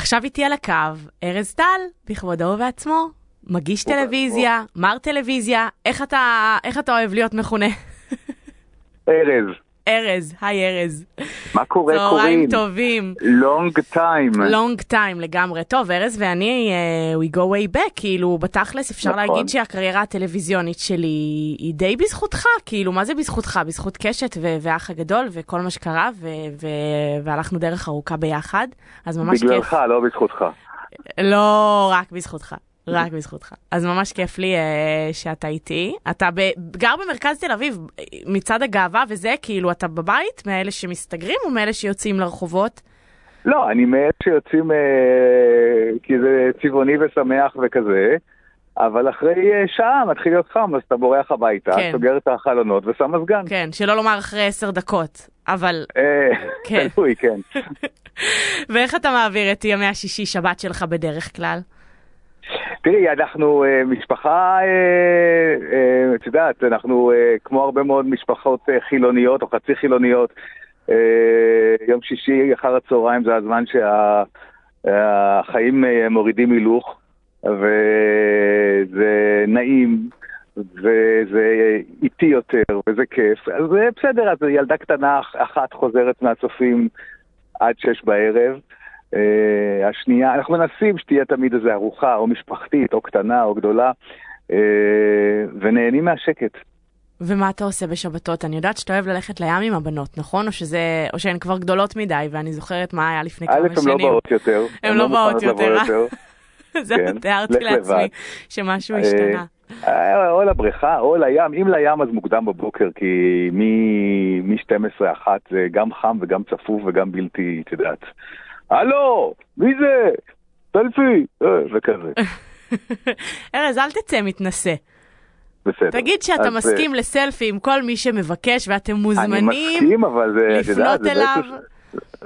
עכשיו איתי על הקו, ארז טל, בכבודו ובעצמו, מגיש טלוויזיה, מר טלוויזיה, איך אתה, איך אתה אוהב להיות מכונה? ארז, ארז, היי ארז. מה קורה צהריים קורין? טובים. לונג טיים. לונג טיים לגמרי. טוב, ארז ואני, uh, we go way back, כאילו, בתכלס אפשר נכון. להגיד שהקריירה הטלוויזיונית שלי היא די בזכותך, כאילו, מה זה בזכותך? בזכות קשת ו- והאח הגדול וכל מה שקרה, ו- ו- והלכנו דרך ארוכה ביחד, אז ממש כיף. בגללך, לא בזכותך. לא, רק בזכותך. רק בזכותך. אז ממש כיף לי uh, שאתה איתי. אתה ב- גר במרכז תל אביב, מצד הגאווה וזה, כאילו, אתה בבית, מאלה שמסתגרים או מאלה שיוצאים לרחובות? לא, אני מאלה שיוצאים אה, כי זה צבעוני ושמח וכזה, אבל אחרי אה, שעה מתחיל להיות חם, אז אתה בורח הביתה, כן. סוגר את החלונות ושם מזגן. כן, שלא לומר אחרי עשר דקות, אבל... כן. תלוי, כן. ואיך אתה מעביר את ימי השישי שבת שלך בדרך כלל? תראי, אנחנו אה, משפחה, אה, אה, את יודעת, אנחנו אה, כמו הרבה מאוד משפחות אה, חילוניות או חצי חילוניות. אה, יום שישי אחר הצהריים זה הזמן שהחיים מורידים הילוך, וזה נעים, וזה איטי יותר, וזה כיף. אז אה, בסדר, אז ילדה קטנה אחת חוזרת מהצופים עד שש בערב. Uh, השנייה, אנחנו מנסים שתהיה תמיד איזו ארוחה, או משפחתית, או קטנה, או גדולה, uh, ונהנים מהשקט. ומה אתה עושה בשבתות? אני יודעת שאתה אוהב ללכת לים עם הבנות, נכון? או, שזה, או שהן כבר גדולות מדי, ואני זוכרת מה היה לפני כמה א', שנים. הן לא באות יותר. הן לא באות לבוא יותר, אה? זה כן, תיארתי לעצמי. שמשהו השתנה. אה, או לבריכה, או לים. אם לים אז מוקדם בבוקר, כי מ-12-1 זה גם חם וגם צפוף וגם בלתי, את יודעת. הלו, מי זה? סלפי, אה, וכזה. ארז, אל תצא מתנשא. בסדר. תגיד שאתה אז, אה, מסכים לסלפי עם כל מי שמבקש, ואתם מוזמנים. אני מסכים, אבל זה, את יודעת, לפנות זה אליו.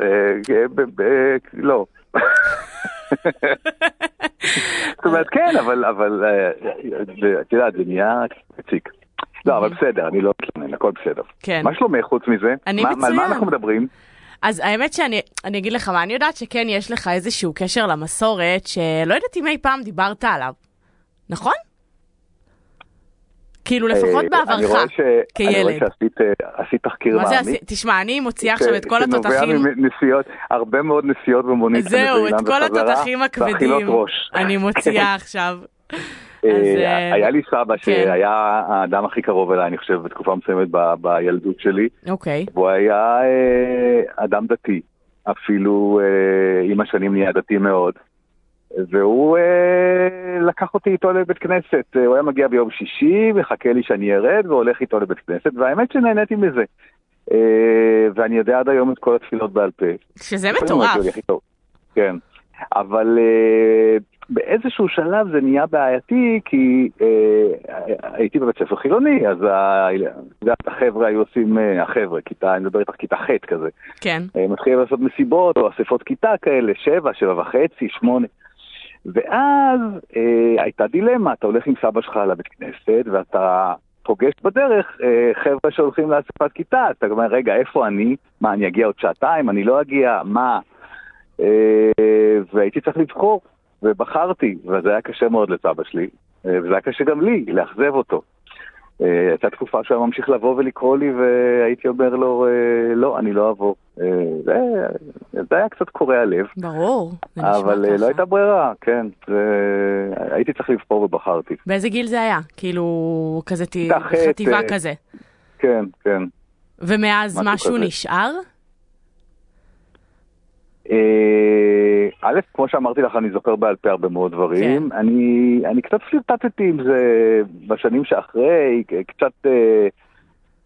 אה, אה, לא. זאת אומרת, כן, אבל, אבל, אה, זה- את יודעת, זה נהיה מציק. לא, אבל בסדר, אני לא מתלונן, הכל בסדר. כן. מה שלומך חוץ מזה? אני מה- על מצוין. מה אנחנו מדברים? אז האמת שאני אני אגיד לך מה, אני יודעת שכן יש לך איזשהו קשר למסורת, שלא יודעת אם אי פעם דיברת עליו, נכון? כאילו לפחות אה, אני בעברך, ש- אני רואה כילד. שעשית אה, תחקיר זה, מעמיק. תשמע, אני מוציאה עכשיו את כל שנובע התותחים, מנסיעות, הרבה מאוד נסיעות במונית. זהו, את כל התותחים הכבדים. אני מוציאה עכשיו. אה, אה, היה לי סבא כן. שהיה האדם הכי קרוב אליי, אני חושב, בתקופה מסוימת בילדות שלי, אוקיי, והוא היה אה, אדם דתי, אפילו עם השנים נהיה דתי מאוד. והוא אה, לקח אותי איתו לבית כנסת, הוא היה מגיע ביום שישי, מחכה לי שאני ארד והולך איתו לבית כנסת, והאמת שנהניתי מזה. אה, ואני יודע עד היום את כל התפילות בעל פה. שזה מטורף. כן, אבל אה, באיזשהו שלב זה נהיה בעייתי, כי אה, הייתי בבית ספר חילוני, אז ה- החבר'ה היו עושים, אה, החבר'ה, כיתה, אני מדבר איתך כיתה ח' כזה, כן, אה, מתחילים לעשות מסיבות או אספות כיתה כאלה, שבע, שבע וחצי, שמונה. ואז אה, הייתה דילמה, אתה הולך עם סבא שלך לבית כנסת, ואתה פוגש בדרך אה, חבר'ה שהולכים לאספת כיתה, אתה אומר, רגע, איפה אני? מה, אני אגיע עוד שעתיים? אני לא אגיע? מה? אה, והייתי צריך לבחור, ובחרתי, וזה היה קשה מאוד לסבא שלי, אה, וזה היה קשה גם לי, לאכזב אותו. אה, הייתה תקופה שהוא היה ממשיך לבוא ולקרוא לי, והייתי אומר לו, אה, לא, אני לא אבוא. זה, זה היה קצת קורע לב. ברור, זה נשמע אבל ככה. לא הייתה ברירה, כן. זה... הייתי צריך לבחור ובחרתי. באיזה גיל זה היה? כאילו, כזה ת- חטיבה כזה. כן, כן. ומאז משהו משהו. נשאר? אה, א', כמו שאמרתי לך, אני זוכר בעל פה הרבה מאוד דברים. כן. אני, אני קצת פלירטטתי עם זה בשנים שאחרי, קצת, אה,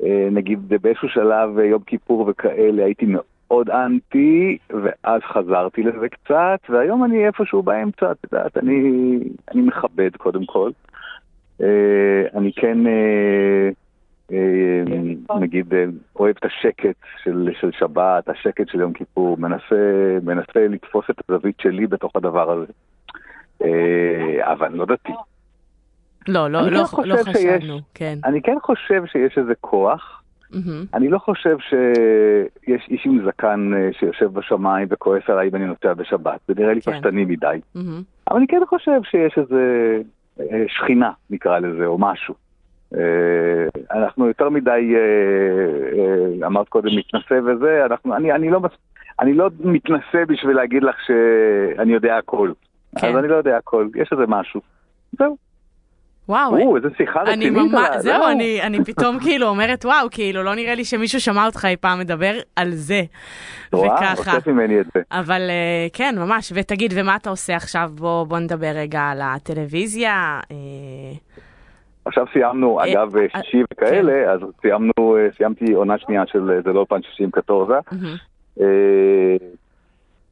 אה, נגיד באיזשהו שלב, אה, יום כיפור וכאלה, הייתי מאוד אנטי, ואז חזרתי לזה קצת, והיום אני איפשהו באמצע, את יודעת, אני, אני מכבד קודם כל. אני כן, נגיד, אה, אוהב את השקט של, של שבת, השקט של יום כיפור, מנסה, מנסה לתפוס את הזווית שלי בתוך הדבר הזה. אה, אבל אני לא דתי. לא, לא, לא, כן לא שיש- חשבנו, כן. אני כן חושב שיש איזה כוח מהמם. אני לא חושב שיש איש עם זקן אה, שיושב בשמיים וכועס עליי אם אני נוסע בשבת, זה נראה לי כן. פשטני מדי. מהמם. אבל אני כן חושב שיש איזה שכינה, נקרא לזה, או משהו. אה, אנחנו יותר מדי, אה, אה, אמרת קודם, מתנשא וזה, אנחנו, אני, אני, לא, אני לא מתנשא בשביל להגיד לך שאני יודע הכל. כן. אז אני לא יודע הכל, יש איזה משהו. זהו. וואו, או, איזה שיחה אני רצינית. ממש, ה- זהו, לא. אני, אני פתאום כאילו אומרת, וואו, כאילו, לא נראה לי שמישהו שמע אותך אי פעם מדבר על זה. רואה? וככה. הוצאת ממני את זה. אבל אה, כן, ממש. ותגיד, ומה אתה עושה עכשיו? בוא, בוא נדבר רגע על הטלוויזיה. עכשיו סיימנו, אה, אגב, אה, שישי וכאלה, אז סיימנו, אה, סיימתי עונה שנייה של אה, זה לא פאנץ' 60 קטורזה, מהמם. אה,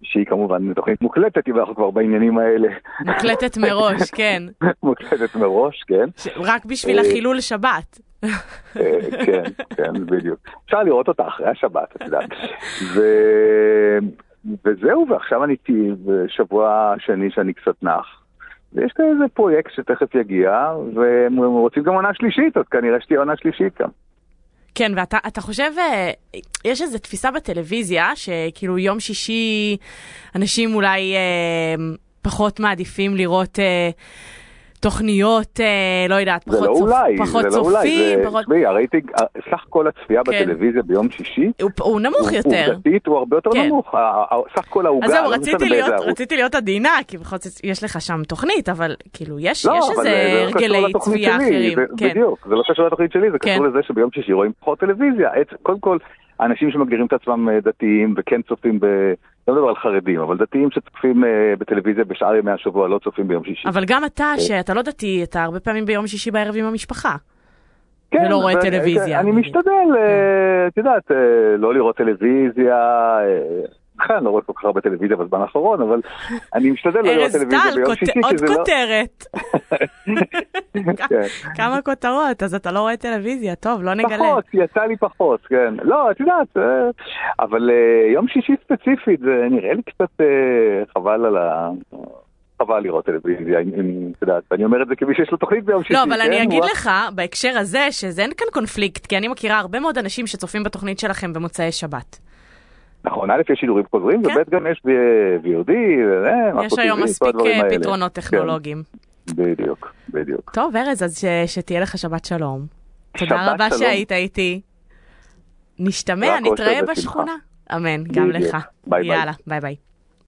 שהיא כמובן תוכנית מוקלטת, אם אנחנו כבר בעניינים האלה. מוקלטת מראש, כן. מוקלטת מראש, כן. רק בשביל אה, החילול שבת. אה, כן, כן, בדיוק. אפשר לראות אותה אחרי השבת, את יודעת. וזהו, ועכשיו אני איתי בשבוע שני שאני קצת נח. ויש כאן איזה פרויקט שתכף יגיע, והם רוצים גם עונה שלישית, אז כנראה שתהיה עונה שלישית גם. כן, ואתה אתה חושב, אה, יש איזו תפיסה בטלוויזיה, שכאילו יום שישי אנשים אולי אה, פחות מעדיפים לראות אה, תוכניות, אה, לא יודעת, זה פחות, לא צופ, אולי, פחות זה לא אולי, צופים, זה, פחות... תשמעי, הרייטינג, סך כל הצפייה כן. בטלוויזיה ביום שישי, הוא, הוא נמוך הוא- יותר. עובדתית הוא הרבה יותר כן. נמוך, סך כל העוגה, אז זהו, לא רציתי להיות. רציתי להיות עדינה, כי בכל זאת יש לך שם תוכנית, אבל כאילו, יש, לא, יש אבל איזה זה לא הרגלי צפייה אחרים. זה- כן. בדיוק, זה לא קשור לתוכנית שלי, זה כן. קשור לזה שביום שישי רואים פחות טלוויזיה. קודם כל, אנשים שמגדירים את עצמם אה, דתיים וכן צופים ב... לא מדבר על חרדים, אבל דתיים שצופים אה, בטלוויזיה בשאר ימי השבוע לא צופים ביום שישי. אבל גם אתה, שאתה לא דתי, אתה הרבה פעמים ביום שישי בערב עם המשפחה. כן, ולא רואה ו- טלוויזיה, אני. משתדל, אה, את יודעת, אה, לא לראות טלוויזיה, בכלל לא רואה כל כך הרבה טלוויזיה בזמן האחרון, אבל אני משתדל לא לראות ארז טלוויזיה טל, ביום שישי, עוד כי זה לא... כותרת. כן. כמה כותרות, אז אתה לא רואה טלוויזיה, טוב, לא נגלה. פחות, יצא לי פחות, כן. לא, את יודעת, אה, אבל אה, יום שישי ספציפית, זה נראה לי קצת אה, חבל על ה... חבל לראות טלוויזיה, אם- את יודעת, ואני אומר את זה כמי שיש לו תוכנית ביום שישי, לא, אבל אני כן? אגיד וואו. לך, בהקשר הזה, שזה אין כאן קונפליקט, כי אני מכירה הרבה מאוד אנשים שצופים בתוכנית שלכם במוצאי שבת. נכון, א', יש שידורים חוזרים, כן. וב', גם יש VOD, יש היום מספיק אה, האלה. פתרונות טכנולוגיים. כן, בדיוק, בדיוק. טוב, ארז, אז ש- שתהיה לך שבת שלום. תודה שבת רבה שלום. שהיית איתי. נשתמע, נתראה. בשכונה. אמן, גם. לך. ביי ביי. יאללה, ביי ביי.